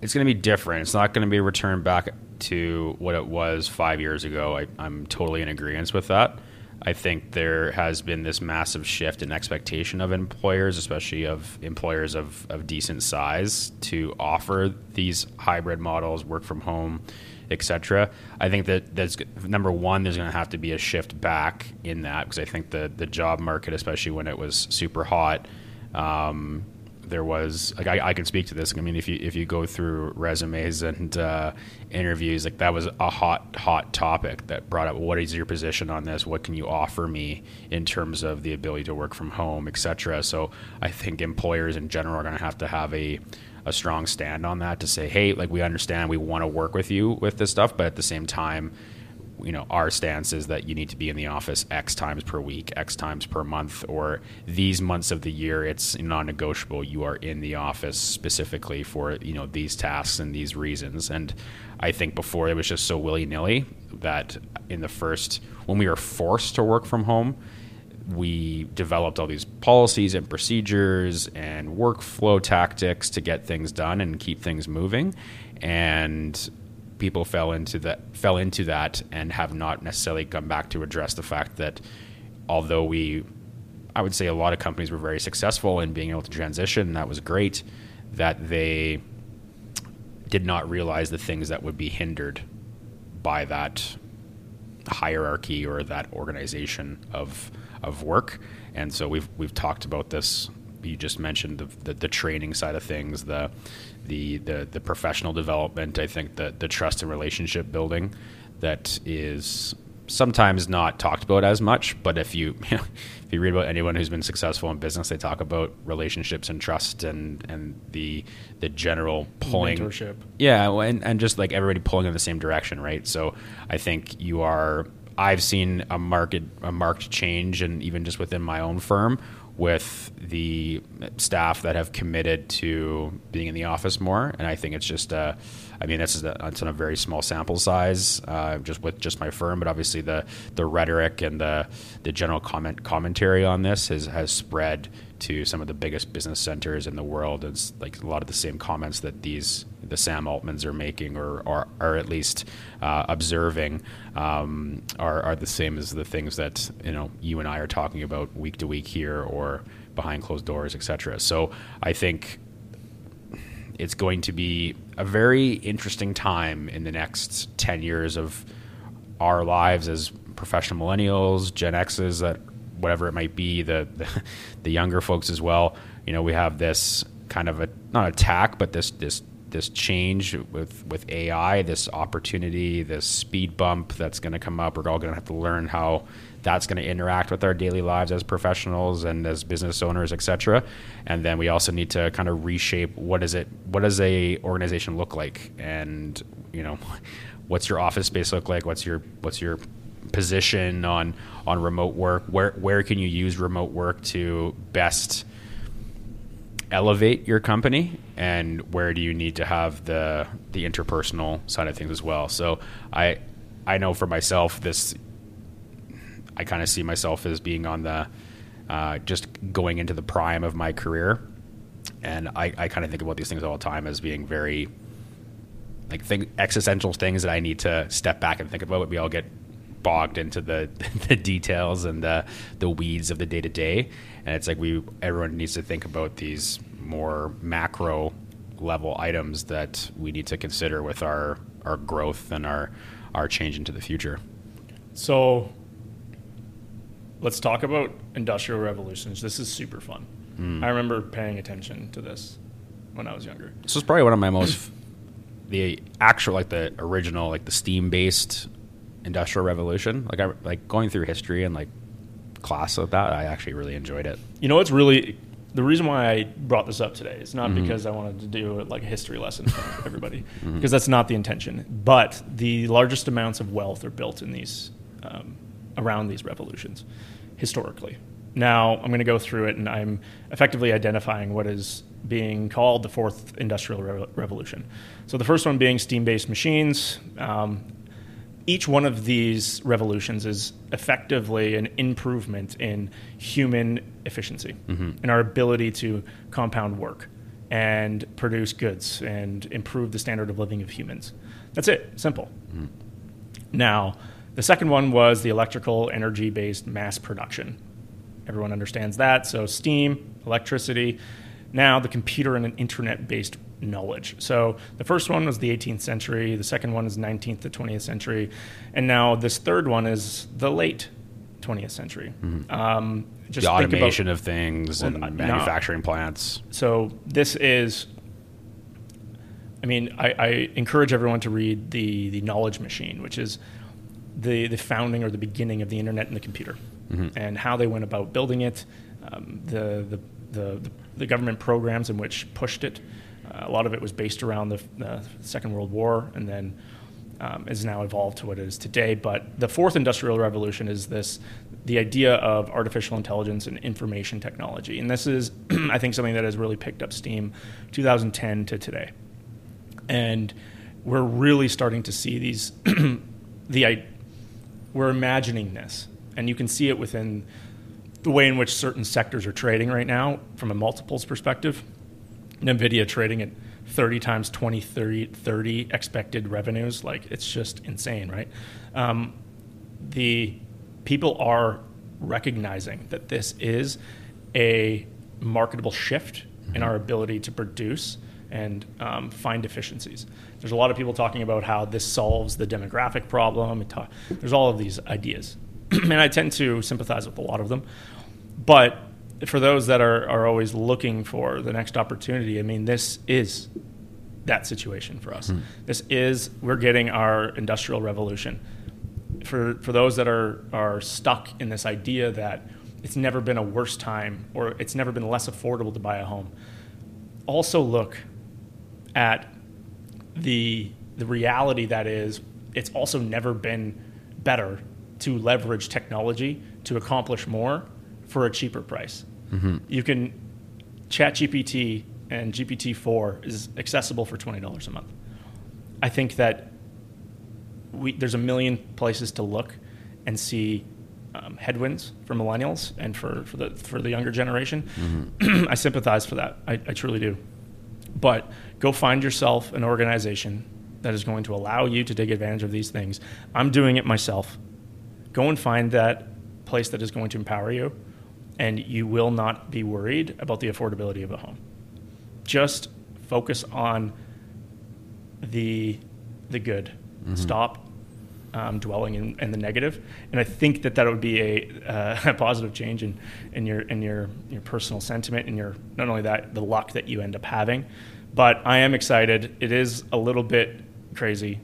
it's going to be different. It's not going to be returned back to what it was five years ago. I, I'm totally in agreement with that. I think there has been this massive shift in expectation of employers, especially of employers of, of decent size, to offer these hybrid models, work from home, etc. I think that that's number one. There's going to have to be a shift back in that because I think the the job market, especially when it was super hot, um, there was like I, I, can speak to this. I mean, if you if you go through resumes and uh, interviews, like that was a hot hot topic that brought up what is your position on this? What can you offer me in terms of the ability to work from home, etc. So I think employers in general are going to have to have a a strong stand on that to say, hey, like we understand we want to work with you with this stuff, but at the same time you know our stance is that you need to be in the office x times per week x times per month or these months of the year it's non-negotiable. You are in the office specifically for you know these tasks and these reasons. And i think before it was just so willy-nilly that in the first when we were forced to work from home we developed all these policies and procedures and workflow tactics to get things done and keep things moving. And people fell into that fell into that and have not necessarily come back to address the fact that although we I would say a lot of companies were very successful in being able to transition that was great that they did not realize the things that would be hindered by that hierarchy or that organization of of work. And so we've we've talked about this you just mentioned the, the, the training side of things the the, the, the professional development. I think the, the trust and relationship building that is sometimes not talked about as much. But if you, you know, if you read about anyone who's been successful in business, they talk about relationships and trust and and the the general pulling mentorship. Yeah, and and just like everybody pulling in the same direction, right? So I think you are. I've seen a market a marked change, and even just within my own firm, with the staff that have committed to being in the office more. And I think it's just, uh, I mean, this is a, it's on a very small sample size, uh, just with just my firm. But obviously, the the rhetoric and the the general comment commentary on this has has spread to some of the biggest business centers in the world. It's like a lot of the same comments that these the Sam Altmans are making, or or are at least uh, observing, um, are are the same as the things that you know you and I are talking about week to week here, or behind closed doors, etc. So I think it's going to be a very interesting time in the next 10 years of our lives as professional millennials, Gen X's, that whatever it might be, the, the, the younger folks as well. You know, we have this kind of a not attack, but this this this change with with AI, this opportunity, this speed bump that's going to come up. We're all going to have to learn how that's going to interact with our daily lives as professionals and as business owners, etc. And then we also need to kind of reshape what is it, what does a organization look like, and you know, what's your office space look like? What's your what's your position on on remote work? Where where can you use remote work to best elevate your company and where do you need to have the the interpersonal side of things as well so i i know for myself this I kind of see myself as being on the uh, just going into the prime of my career, and I, I kind of think about these things all the time as being very like existential things that I need to step back and think about. We all get bogged into the the details and the the weeds of the day to day, and it's like we everyone needs to think about these more macro level items that we need to consider with our our growth and our our change into the future. So let's talk about industrial revolutions. This is super fun. Hmm. I remember paying attention to this when I was younger. This was probably one of my most the actual like the original like the steam based industrial revolution. Like I like going through history and like class of that. I actually really enjoyed it. You know what's really the reason why I brought this up today is not because I wanted to do like a history lesson for everybody, because that's not the intention. But the largest amounts of wealth are built in these um, around these revolutions historically. Now I'm going to go through it, and I'm effectively identifying what is being called the fourth industrial re- revolution. So the first one being steam-based machines. Um, each one of these revolutions is effectively an improvement in human efficiency mm-hmm. and our ability to compound work and produce goods and improve the standard of living of humans. That's it, simple. Mm-hmm. Now, the second one was the electrical energy based mass production. Everyone understands that. So, steam, electricity. Now, the computer and an internet based knowledge. So, the first one was the 18th century, the second one is 19th to 20th century, and now this third one is the late 20th century. Um, just the think about- automation of things Well, and no. manufacturing plants. so this is i mean I, I encourage everyone to read the the knowledge machine which is the the founding or the beginning of the internet and the computer and how they went about building it um, the, the the the government programs in which pushed it uh, a lot of it was based around the, the second world war and then um, is now evolved to what it is today. But the fourth industrial revolution is this the idea of artificial intelligence and information technology. And this is, I think, something that has really picked up steam 2010 to today. And we're really starting to see these, the, we're imagining this. And you can see it within the way in which certain sectors are trading right now from a multiples perspective. NVIDIA trading at 30 times 20, 30, 30 expected revenues. Like, it's just insane, right? Um, the people are recognizing that this is a marketable shift in our ability to produce and um, find efficiencies. There's a lot of people talking about how this solves the demographic problem. Ta- there's all of these ideas. and I tend to sympathize with a lot of them. But for those that are, are always looking for the next opportunity, I mean, this is that situation for us. Hmm. This is, we're getting our industrial revolution. For, for those that are, are stuck in this idea that it's never been a worse time or it's never been less affordable to buy a home, also look at the, the reality that is it's also never been better to leverage technology to accomplish more for a cheaper price. You can ChatGPT and GPT-4 is accessible for twenty dollars a month. I think that we, there's a million places to look and see um, headwinds for millennials and for, for the for the younger generation. I sympathize for that. I, I truly do. But go find yourself an organization that is going to allow you to take advantage of these things. I'm doing it myself. Go and find that place that is going to empower you, and you will not be worried about the affordability of a home. Just focus on the the good. Stop um, dwelling in, in the negative. and I think that that would be a, uh, a positive change in, in your in your your personal sentiment and your not only that the luck that you end up having, but I am excited. It is a little bit crazy.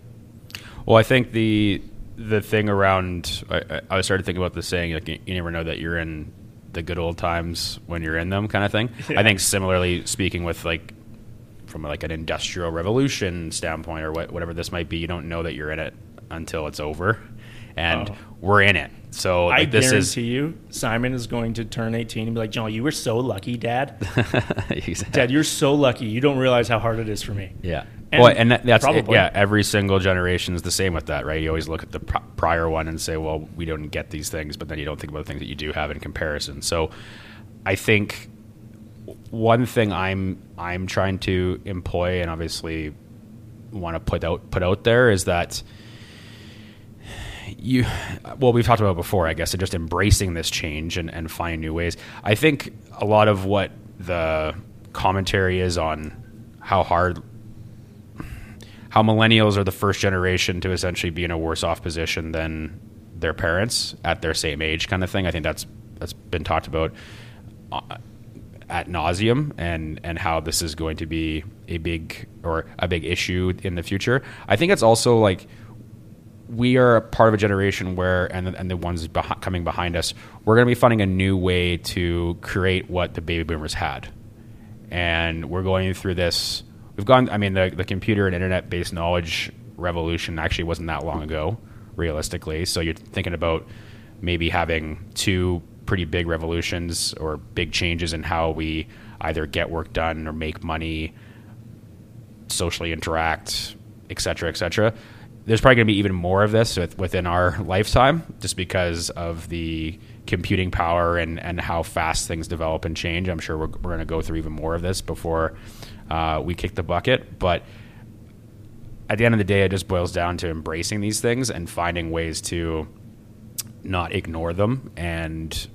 Well, I think the the thing around I, I started thinking about the saying like you never know that you're in the good old times when you're in them kind of thing. Yeah. I think similarly speaking with like from like an industrial revolution standpoint or what, whatever this might be, you don't know that you're in it until it's over, and Oh. we're in it. So I this guarantee is you, Simon is going to turn 18 and be like, John, you were so lucky, Dad. Exactly. Dad, you're so lucky. You don't realize how hard it is for me. Yeah. And well, and that, that's probably. yeah. Every single generation is the same with that, right? You always look at the pr- prior one and say, "Well, we don't get these things," but then you don't think about the things that you do have in comparison. So, I think one thing I'm I'm trying to employ and obviously want to put out put out there is that you well we've talked about before i guess and just embracing this change and, and finding new ways i think a lot of what the commentary is on how hard how millennials are the first generation to essentially be in a worse off position than their parents at their same age kind of thing i think that's that's been talked about Uh, at nauseum and and how this is going to be a big or a big issue in the future. I think it's also like we are a part of a generation where, and and the ones coming behind us, we're going to be finding a new way to create what the baby boomers had, and we're going through this. We've gone. I mean, the the computer and internet based knowledge revolution actually wasn't that long ago, realistically. So you're thinking about maybe having two pretty big revolutions or big changes in how we either get work done or make money, socially interact, et cetera, et cetera. There's probably going to be even more of this within our lifetime just because of the computing power and, and how fast things develop and change. I'm sure we're, we're going to go through even more of this before uh, we kick the bucket. But at the end of the day, it just boils down to embracing these things and finding ways to not ignore them and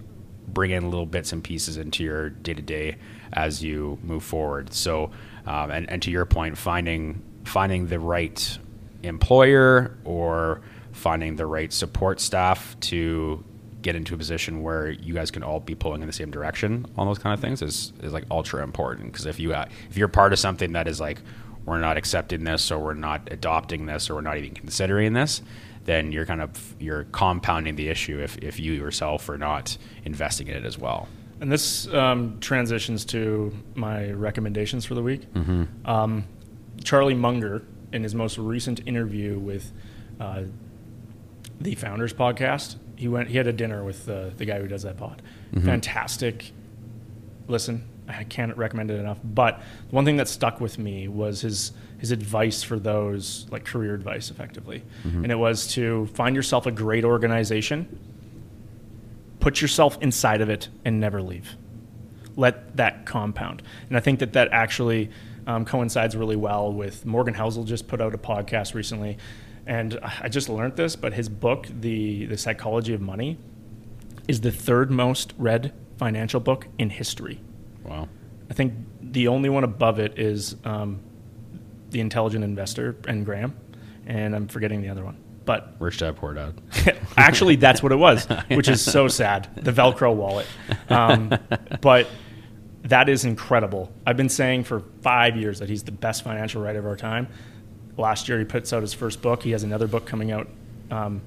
bring in little bits and pieces into your day to day as you move forward. So, um, and, and to your point, finding finding the right employer or finding the right support staff to get into a position where you guys can all be pulling in the same direction on those kind of things is, is like ultra important because if you uh, if you're part of something that is like we're not accepting this or we're not adopting this or we're not even considering this then you're kind of you're compounding the issue if, if you yourself are not investing in it as well. And this um, transitions to my recommendations for the week. Mm-hmm. Um, Charlie Munger, in his most recent interview with uh, the Founders Podcast, he went. He had a dinner with uh, the guy who does that pod. Mm-hmm. Fantastic. Listen, I can't recommend it enough. But the one thing that stuck with me was his his advice for those like career advice, effectively, mm-hmm. and it was to find yourself a great organization, put yourself inside of it, and never leave. Let that compound, and I think that that actually um, coincides really well with Morgan Housel just put out a podcast recently, and I just learned this, but his book, the the Psychology of Money, is the third most read financial book in history. Wow. I think the only one above it is um, The Intelligent Investor and Graham, and I'm forgetting the other one. But Rich Dad Poor Dad. actually, that's what it was, which is so sad. The Velcro wallet. Um, but that is incredible. I've been saying for five years that he's the best financial writer of our time. Last year, he puts out his first book. He has another book coming out um,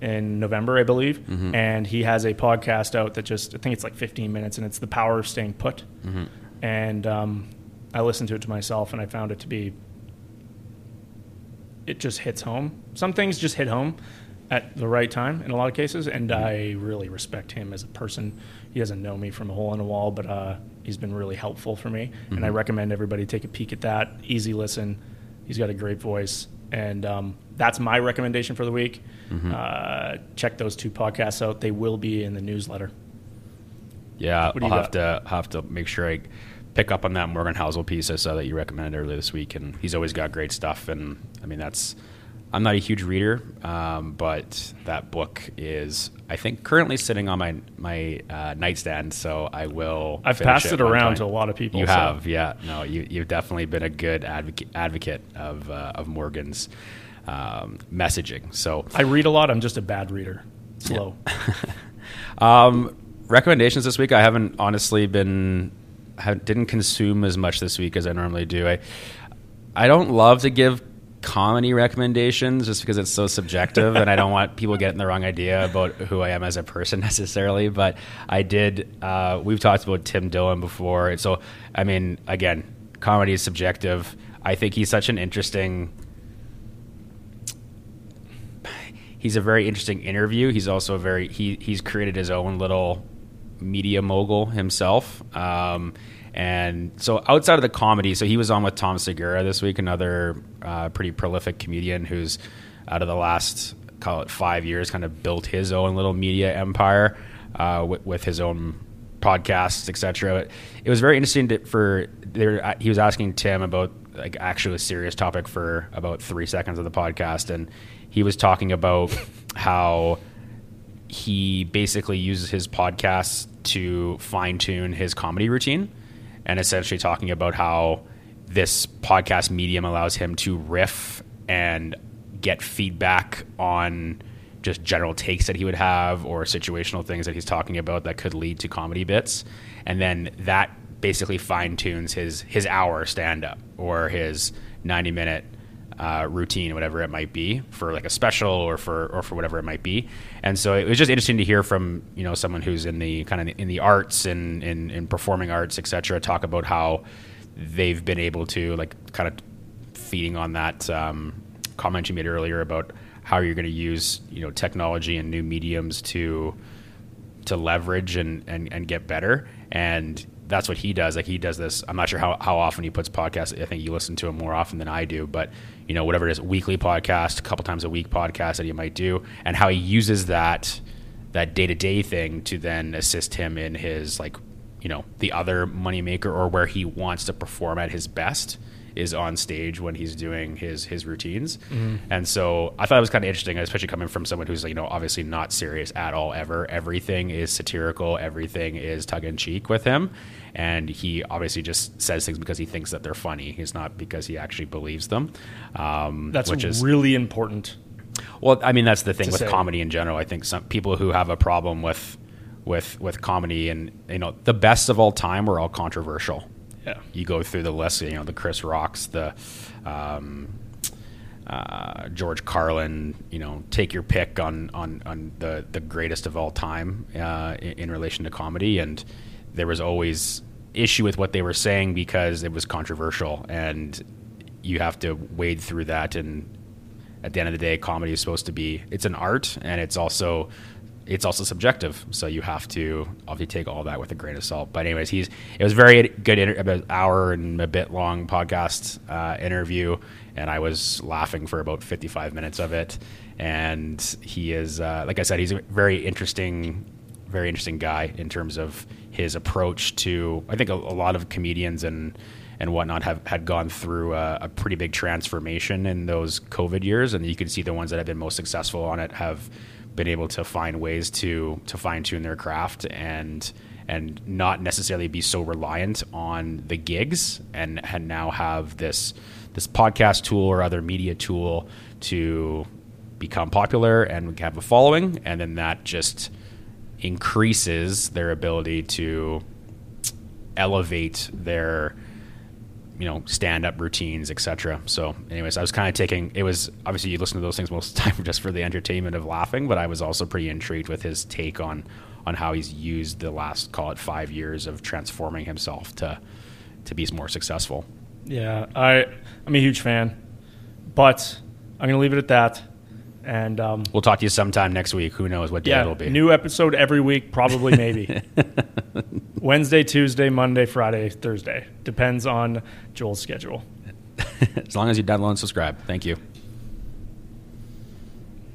in November, I believe, mm-hmm. and he has a podcast out that just I think it's like 15 minutes, and it's the power of staying put. Mm-hmm. And um, I listened to it to myself, and I found it to be it just hits home. Some things just hit home at the right time in a lot of cases, and mm-hmm. I really respect him as a person. He doesn't know me from a hole in a wall, but uh, he's been really helpful for me, and I mm-hmm. recommend everybody take a peek at that. Easy listen. He's got a great voice, and um, that's my recommendation for the week. Mm-hmm. Uh, check those two podcasts out. They will be in the newsletter. Yeah, I'll have to have to make sure I pick up on that Morgan Housel piece I saw that you recommended earlier this week, and he's always got great stuff. And I mean, that's I'm not a huge reader, um, but that book is I think currently sitting on my my uh, nightstand, so I will. I've passed it, it around to a lot of people. You so. have, yeah. No, you you've definitely been a good advocate advocate of uh, of Morgan's um, messaging. So I read a lot. I'm just a bad reader. Slow. Yeah. um, recommendations this week. I haven't honestly been didn't consume as much this week as I normally do. I I don't love to give comedy recommendations just because it's so subjective and I don't want people getting the wrong idea about who I am as a person necessarily. But I did. Uh, we've talked about Tim Dillon before, so I mean, again, comedy is subjective. I think he's such an interesting he's a very interesting interview. He's also a very he he's created his own little media mogul himself. Um, and so outside of the comedy, so he was on with Tom Segura this week, another uh, pretty prolific comedian who's out of the last call it five years kind of built his own little media empire uh, with, with, his own podcasts, etc. It was very interesting to, for there. Uh, he was asking Tim about like actually a serious topic for about three seconds of the podcast, and he was talking about how he basically uses his podcasts to fine tune his comedy routine and essentially talking about how this podcast medium allows him to riff and get feedback on just general takes that he would have or situational things that he's talking about that could lead to comedy bits. And then that basically fine tunes his his hour stand up or his 90 minute uh, routine, whatever it might be, for like a special or for or for whatever it might be. And so it was just interesting to hear from you know someone who's in the kind of in the arts and in, in performing arts, etc. Talk about how they've been able to like kind of feeding on that um, comment you made earlier about how you're going to use you know technology and new mediums to to leverage and, and, and get better. And that's what he does. Like he does this. I'm not sure how, how often he puts podcasts. I think you listen to him more often than I do, but you know, whatever it is, weekly podcast, a couple times a week podcast that he might do, and how he uses that that day to day thing to then assist him in his like, you know, the other moneymaker or where he wants to perform at his best is on stage when he's doing his his routines. Mm-hmm. And so I thought it was kind of interesting, especially coming from someone who's you know obviously not serious at all ever. Everything is satirical, everything is tongue in cheek with him, and he obviously just says things because he thinks that they're funny. He's not because he actually believes them. Um, That's which is really important. Well, I mean that's the thing with say. comedy in general. I think some people who have a problem with with with comedy and you know the best of all time were all controversial yeah. You go through the list, you know, the Chris Rocks, the um, uh, George Carlin, you know, take your pick on on, on the the greatest of all time uh, in, in, relation to comedy, and there was always issue with what they were saying because it was controversial, and you have to wade through that. And at the end of the day, comedy is supposed to be it's an art, and it's also it's also subjective, so you have to obviously take all that with a grain of salt. But anyways, he's it was very good, inter- about hour and a bit long podcast uh, interview, and I was laughing for about fifty five minutes of it. And he is, uh, like I said, he's a very interesting, very interesting guy in terms of his approach to. I think a, a lot of comedians and and whatnot have had gone through a, a, pretty big transformation in those COVID years, and you can see the ones that have been most successful on it have been able to find ways to to fine tune their craft and and not necessarily be so reliant on the gigs and, and now have this this podcast tool or other media tool to become popular and have a following and then that just increases their ability to elevate their you know stand up routines etc so anyways i was kind of taking it was obviously you listen to those things most of the time just for the entertainment of laughing but i was also pretty intrigued with his take on on how he's used the last call it five years of transforming himself to to be more successful. Yeah i i'm a huge fan but i'm gonna leave it at that and um, we'll talk to you sometime next week. Who knows what day yeah, it'll be? New episode every week, probably, maybe. Wednesday, Tuesday, Monday, Friday, Thursday. Depends on Joel's schedule. as long as you download and subscribe. Thank you.